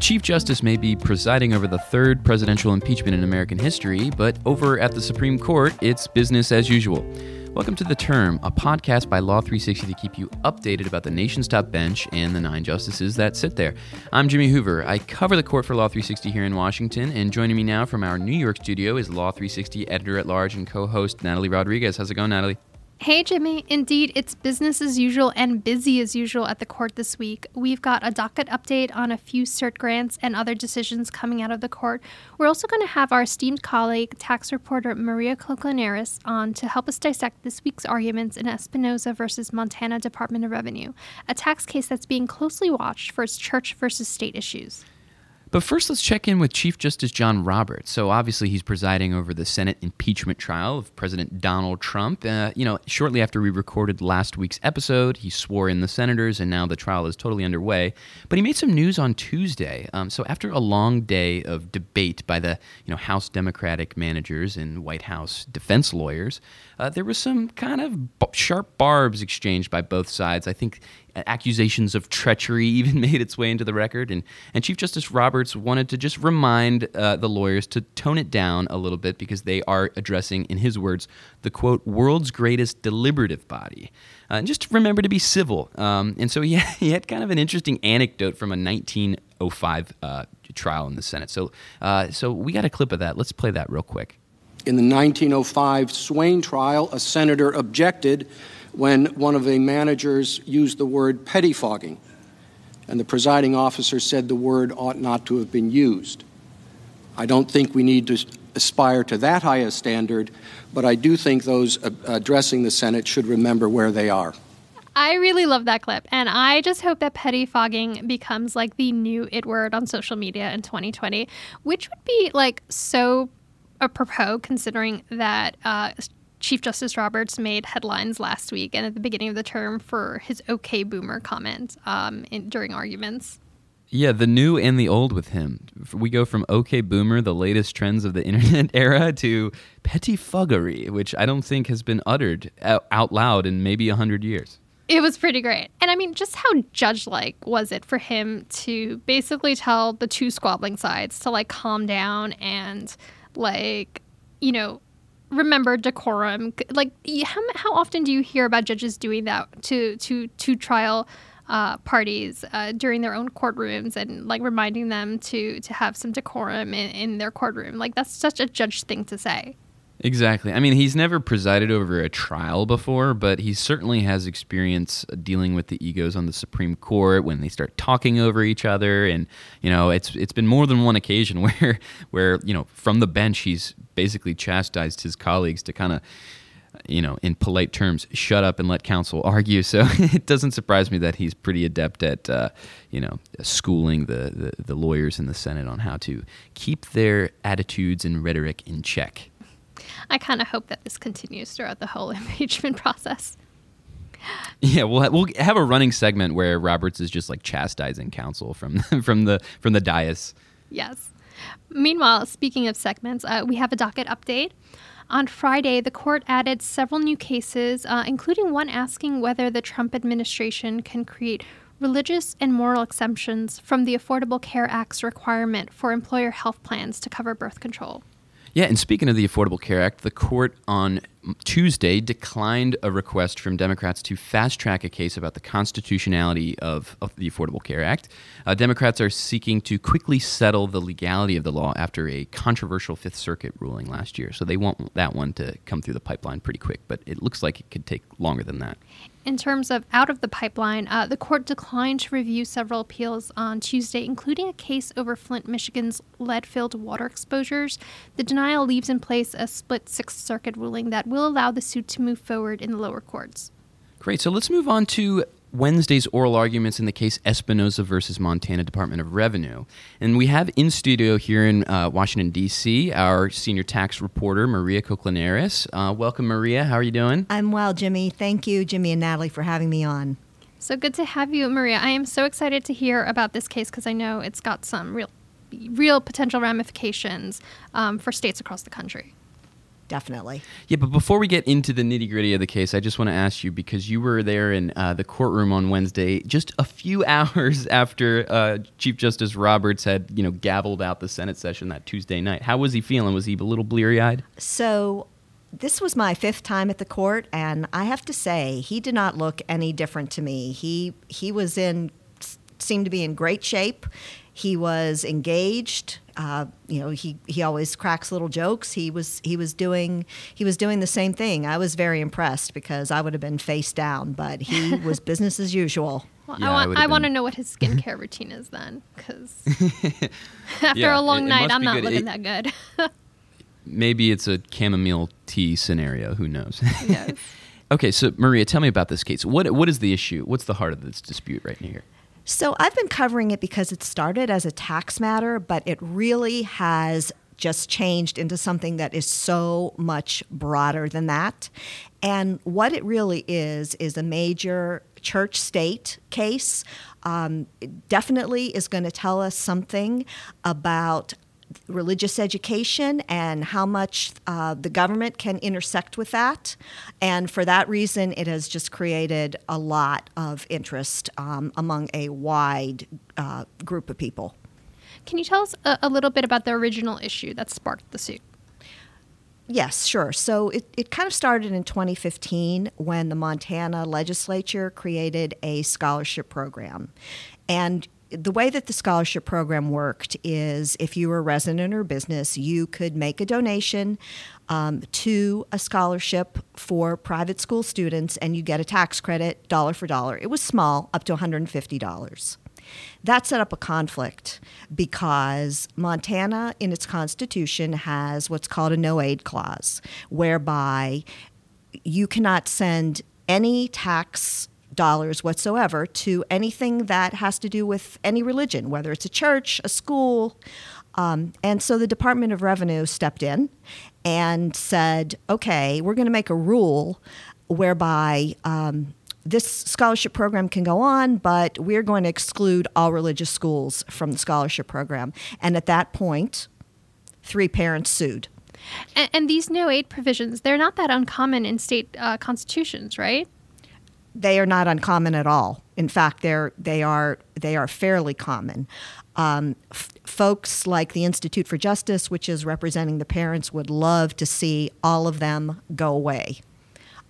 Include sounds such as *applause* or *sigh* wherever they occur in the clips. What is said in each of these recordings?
Chief Justice may be presiding over the third presidential impeachment in American history, but over at the Supreme Court, it's business as usual. Welcome to The Term, a podcast by Law 360 to keep you updated about the nation's top bench and the nine justices that sit there. I'm Jimmy Hoover. I cover the court for Law 360 here in Washington, and joining me now from our New York studio is Law 360 editor at large and co host Natalie Rodriguez. How's it going, Natalie? Hey, Jimmy. Indeed, it's business as usual and busy as usual at the court this week. We've got a docket update on a few cert grants and other decisions coming out of the court. We're also going to have our esteemed colleague, tax reporter Maria Koklanaris, on to help us dissect this week's arguments in Espinoza versus Montana Department of Revenue, a tax case that's being closely watched for its church versus state issues. But first, let's check in with Chief Justice John Roberts. So, obviously, he's presiding over the Senate impeachment trial of President Donald Trump. Uh, you know, shortly after we recorded last week's episode, he swore in the senators, and now the trial is totally underway. But he made some news on Tuesday. Um, so, after a long day of debate by the you know House Democratic managers and White House defense lawyers, uh, there was some kind of sharp barbs exchanged by both sides. I think accusations of treachery *laughs* even made its way into the record. And, and Chief Justice Roberts wanted to just remind uh, the lawyers to tone it down a little bit because they are addressing, in his words, the quote, world's greatest deliberative body. Uh, and just remember to be civil. Um, and so he, *laughs* he had kind of an interesting anecdote from a 1905 uh, trial in the Senate. So, uh, so we got a clip of that. Let's play that real quick. In the 1905 Swayne trial, a senator objected when one of the managers used the word pettifogging, and the presiding officer said the word ought not to have been used. I don't think we need to aspire to that high a standard, but I do think those addressing the Senate should remember where they are. I really love that clip, and I just hope that pettifogging becomes like the new it word on social media in 2020, which would be like so apropos considering that uh, Chief Justice Roberts made headlines last week and at the beginning of the term for his "Okay, Boomer" comment um, in, during arguments. Yeah, the new and the old with him. We go from OK Boomer, the latest trends of the *laughs* internet era, to pettifoggery, which I don't think has been uttered out loud in maybe a hundred years. It was pretty great. And I mean, just how judge like was it for him to basically tell the two squabbling sides to like calm down and like, you know, remember decorum. Like how how often do you hear about judges doing that to to to trial uh, parties uh, during their own courtrooms and like reminding them to to have some decorum in, in their courtroom? Like that's such a judge thing to say. Exactly. I mean, he's never presided over a trial before, but he certainly has experience dealing with the egos on the Supreme Court when they start talking over each other, and you know, it's it's been more than one occasion *laughs* where where you know from the bench he's basically chastised his colleagues to kind of you know, in polite terms, shut up and let counsel argue. *laughs* So it doesn't surprise me that he's pretty adept at, uh, you know, schooling the, the, the lawyers in the Senate on how to keep their attitudes and rhetoric in check. I kind of hope that this continues throughout the whole *laughs* impeachment process. Yeah, we'll ha- we'll have a running segment where Roberts is just like chastising counsel from *laughs* from the from the dais. Yes. Meanwhile, speaking of segments, uh, we have a docket update. On Friday, the court added several new cases, uh, including one asking whether the Trump administration can create religious and moral exemptions from the Affordable Care Act's requirement for employer health plans to cover birth control. Yeah, and speaking of the Affordable Care Act, the court on Tuesday declined a request from Democrats to fast track a case about the constitutionality of, of the Affordable Care Act. Uh, Democrats are seeking to quickly settle the legality of the law after a controversial Fifth Circuit ruling last year. So they want that one to come through the pipeline pretty quick, but it looks like it could take longer than that. In terms of out of the pipeline, uh, the court declined to review several appeals on Tuesday, including a case over Flint, Michigan's lead filled water exposures. The denial leaves in place a split Sixth Circuit ruling that will allow the suit to move forward in the lower courts. Great. So let's move on to Wednesday's oral arguments in the case Espinoza versus Montana Department of Revenue. And we have in studio here in uh, Washington, D.C., our senior tax reporter, Maria Koklanaris. Uh, welcome, Maria. How are you doing? I'm well, Jimmy. Thank you, Jimmy and Natalie, for having me on. So good to have you, Maria. I am so excited to hear about this case because I know it's got some real, real potential ramifications um, for states across the country. Definitely. Yeah, but before we get into the nitty gritty of the case, I just want to ask you because you were there in uh, the courtroom on Wednesday, just a few *laughs* hours after uh, Chief Justice Roberts had, you know, gavelled out the Senate session that Tuesday night. How was he feeling? Was he a little bleary eyed? So, this was my fifth time at the court, and I have to say, he did not look any different to me. He he was in seemed to be in great shape. He was engaged. Uh, you know, he, he always cracks little jokes. He was he was doing he was doing the same thing. I was very impressed because I would have been face down, but he *laughs* was business as usual. Well, Yeah, I I want would've I want to know what his *laughs* skincare routine is then, because *laughs* after Yeah, a long it- it night, must I'm not good. looking It- that good. Maybe it's a chamomile tea scenario. Who knows? Yes. okay, so Maria, tell me about this case. What what is the issue? What's the heart of this dispute right here? So I've been covering it because it started as a tax matter, but it really has just changed into something that is so much broader than that. And what it really is, is a major church state case. Um, it definitely is going to tell us something about religious education and how much uh, the government can intersect with that. And for that reason, it has just created a lot of interest um, among a wide uh, group of people. Can you tell us a, a little bit about the original issue that sparked the suit? Yes, sure. So it, it kind of started in 2015 when the Montana legislature created a scholarship program. And the way that the scholarship program worked is if you were a resident or business, you could make a donation um, to a scholarship for private school students and you get a tax credit dollar for dollar. It was small, up to $150. That set up a conflict because Montana, in its constitution, has what's called a no aid clause, whereby you cannot send any tax dollars whatsoever to anything that has to do with any religion, whether it's a church, a school. Um, and so the Department of Revenue stepped in and said, okay, we're going to make a rule whereby um, this scholarship program can go on, but we're going to exclude all religious schools from the scholarship program. And at that point, three parents sued. And, and these no aid provisions, they're not that uncommon in state uh, constitutions, right? They are not uncommon at all. In fact, they're they are they are fairly common. Um, f- folks like the Institute for Justice, which is representing the parents, would love to see all of them go away,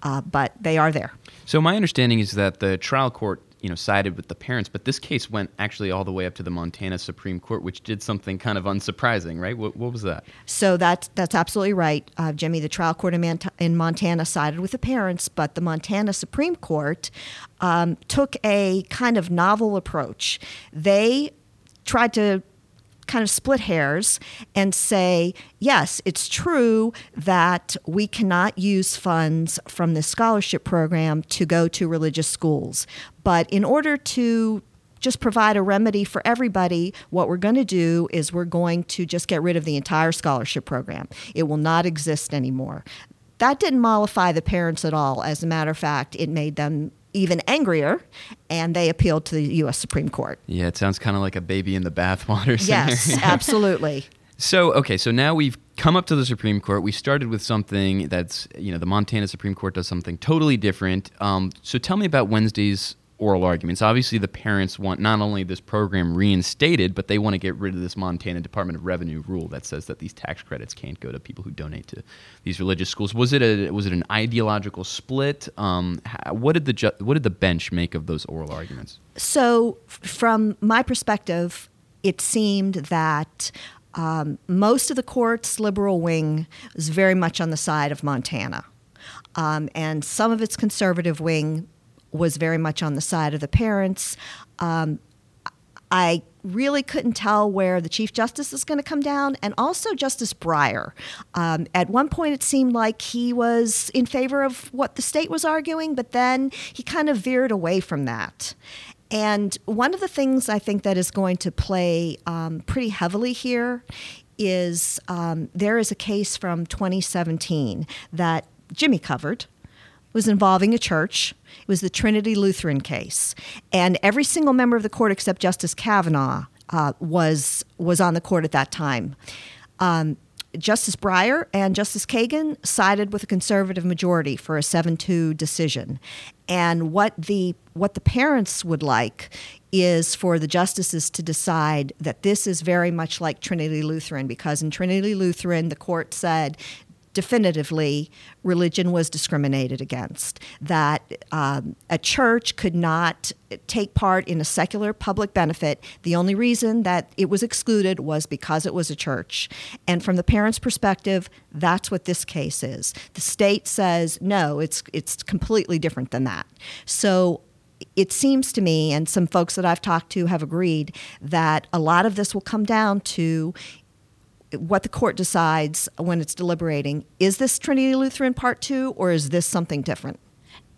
uh, but they are there. So my understanding is that the trial court, you know, sided with the parents, but this case went actually all the way up to the Montana Supreme Court, which did something kind of unsurprising, right? What, what was that? So that's that's absolutely right, uh, Jimmy. The trial court in, in Montana sided with the parents, but the Montana Supreme Court um, took a kind of novel approach. They tried to kind of split hairs and say, yes, it's true that we cannot use funds from the scholarship program to go to religious schools. But in order to just provide a remedy for everybody, what we're going to do is we're going to just get rid of the entire scholarship program. It will not exist anymore. That didn't mollify the parents at all. As a matter of fact, it made them even angrier, and they appealed to the U.S. Supreme Court. Yeah, it sounds kind of like a baby in the bathwater. Yes, *laughs* absolutely. So, okay, so now we've come up to the Supreme Court. We started with something that's, you know, the Montana Supreme Court does something totally different. Um, so tell me about Wednesday's oral arguments. Obviously, the parents want not only this program reinstated, but they want to get rid of this Montana Department of Revenue rule that says that these tax credits can't go to people who donate to these religious schools. Was it a was it an ideological split? Um, what did the ju- what did the bench make of those oral arguments? So, from my perspective, it seemed that um, most of the court's liberal wing was very much on the side of Montana. Um, and some of its conservative wing was very much on the side of the parents. Um, I really couldn't tell where the Chief Justice is going to come down, and also Justice Breyer. Um, at one point, it seemed like he was in favor of what the state was arguing, but then he kind of veered away from that. And one of the things I think that is going to play um, pretty heavily here is um, there is a case from 2017 that Jimmy covered was involving a church. It was the Trinity Lutheran case, and every single member of the court except Justice Kavanaugh uh, was was on the court at that time. Um, Justice Breyer and Justice Kagan sided with a conservative majority for a 7-2 decision. And what the what the parents would like is for the justices to decide that this is very much like Trinity Lutheran because in Trinity Lutheran the court said definitively religion was discriminated against, that um, a church could not take part in a secular public benefit. The only reason that it was excluded was because it was a church. And from the parents' perspective, that's what this case is. The state says, no, it's, it's completely different than that. So it seems to me, and some folks that I've talked to have agreed, that a lot of this will come down to what the court decides when it's deliberating. Is this Trinity Lutheran Part 2 or is this something different?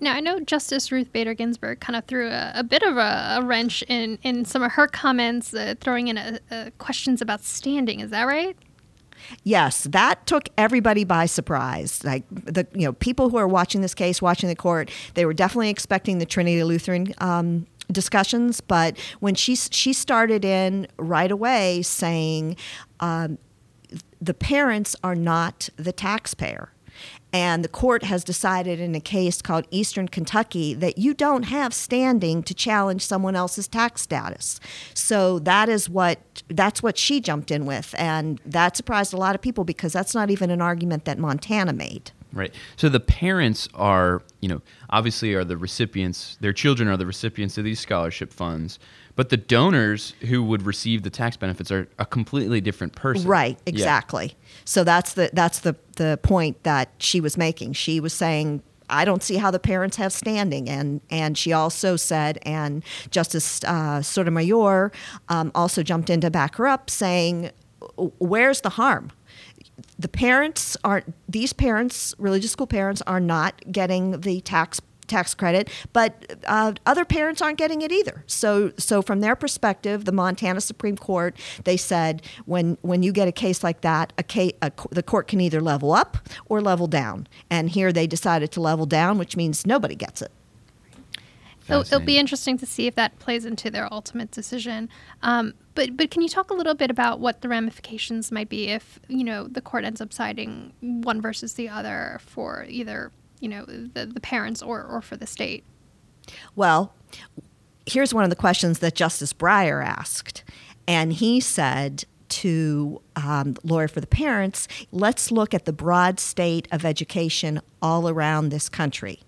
Now, I know Justice Ruth Bader Ginsburg kind of threw a, a bit of a, a, wrench in, in some of her comments, uh, throwing in a, a questions about standing. Is that right? Yes, that took everybody by surprise. Like the you know people who are watching this case, watching the court, they were definitely expecting the Trinity Lutheran um, discussions. But when she she started in right away saying. Um, the parents are not the taxpayer. And the court has decided in a case called Eastern Kentucky that you don't have standing to challenge someone else's tax status. So that is what that's what she jumped in with and that surprised a lot of people because that's not even an argument that Montana made. Right. So the parents are, you know, obviously are the recipients, their children are the recipients of these scholarship funds. But the donors who would receive the tax benefits are a completely different person. Right, exactly. Yeah. So that's the that's the the point that she was making. She was saying I don't see how the parents have standing. And, and she also said, and Justice uh, Sotomayor um, also jumped in to back her up, saying, Where's the harm? The parents aren't, these parents, religious school parents, are not getting the tax tax credit, but uh, other parents aren't getting it either. So, so from their perspective, the Montana Supreme Court they said when when you get a case like that, a case, a, the court can either level up or level down. And here they decided to level down, which means nobody gets it. It'll, it'll, be interesting to see if that plays into their ultimate decision. Um, but but can you talk a little bit about what the ramifications might be if you know the court ends up siding one versus the other for either you know the, the parents or, or for the state? Well here's one of the questions that justice breyer asked and he said to um, lawyer for the parents let's look at the broad state of education all around this country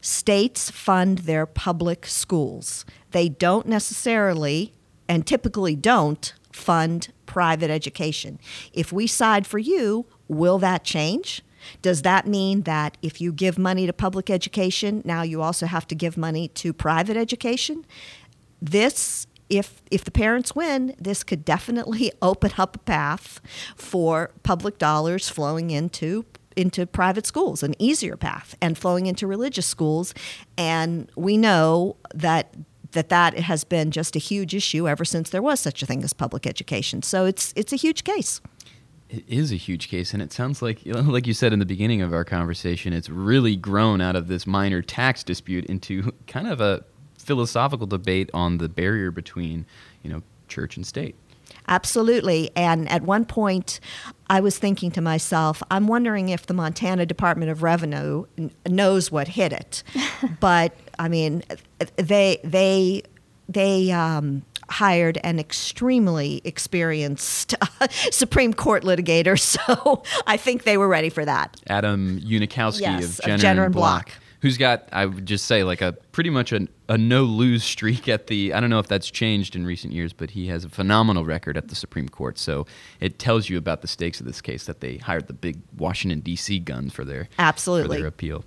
states fund their public schools. They don't necessarily and typically don't fund private education. If we side for you will that change? Does that mean that if you give money to public education, now you also have to give money to private education? This if if the parents win, this could definitely *laughs* open up a path for public dollars flowing into into private schools, an easier path, and flowing into religious schools. And we know that that that has been just a huge issue ever since there was such a thing as public education. So it's it's a huge case. It is a huge case, and it sounds like, you know, like you said in the beginning of our conversation, it's really grown out of this minor tax dispute into kind of a philosophical debate on the barrier between, you know, church and state. Absolutely. And at one point, I was thinking to myself, I'm wondering if the Montana Department of Revenue knows what hit it. *laughs* but I mean, they they they um, hired an extremely experienced uh, *laughs* Supreme Court litigator, *laughs* so I think they were ready for that. Adam Unikowsky yes, of Jenner, of Jenner and Block. Block. Who's got, I would just say, like a pretty much a, a no lose streak at the. I don't know if that's changed in recent years, but he has a phenomenal record at the Supreme Court. So it tells you about the stakes of this case that they hired the big Washington D.C. guns for their absolutely for their appeal.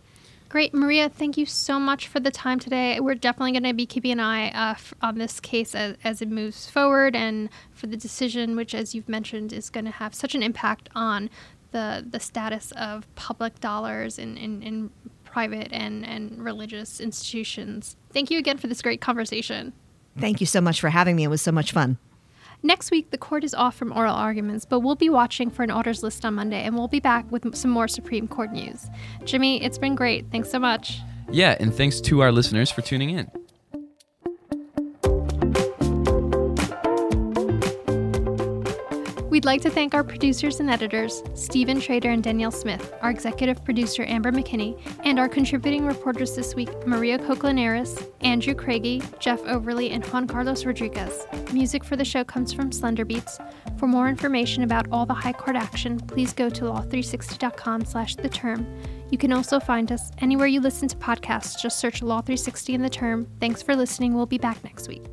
Great. Maria, thank you so much for the time today. We're definitely going to be keeping an eye uh, f- on this case as, as it moves forward and for the decision, which, as you've mentioned, is going to have such an impact on the, the status of public dollars in, in, in private and, and religious institutions. Thank you again for this great conversation. Thank you so much for having me. It was so much fun. Next week, the court is off from oral arguments, but we'll be watching for an orders list on Monday, and we'll be back with some more Supreme Court news. Jimmy, it's been great. Thanks so much. Yeah, and thanks to our listeners for tuning in. We'd like to thank our producers and editors, Stephen Trader and Danielle Smith, our executive producer, Amber McKinney, and our contributing reporters this week, Maria Koklanaris, Andrew Kragie, Jeff Overley, and Juan Carlos Rodriguez. Music for the show comes from Slender Beats. For more information about all the High Court action, please go to law360.com slash the term. You can also find us anywhere you listen to podcasts. Just search Law 360 in the term. Thanks for listening. We'll be back next week.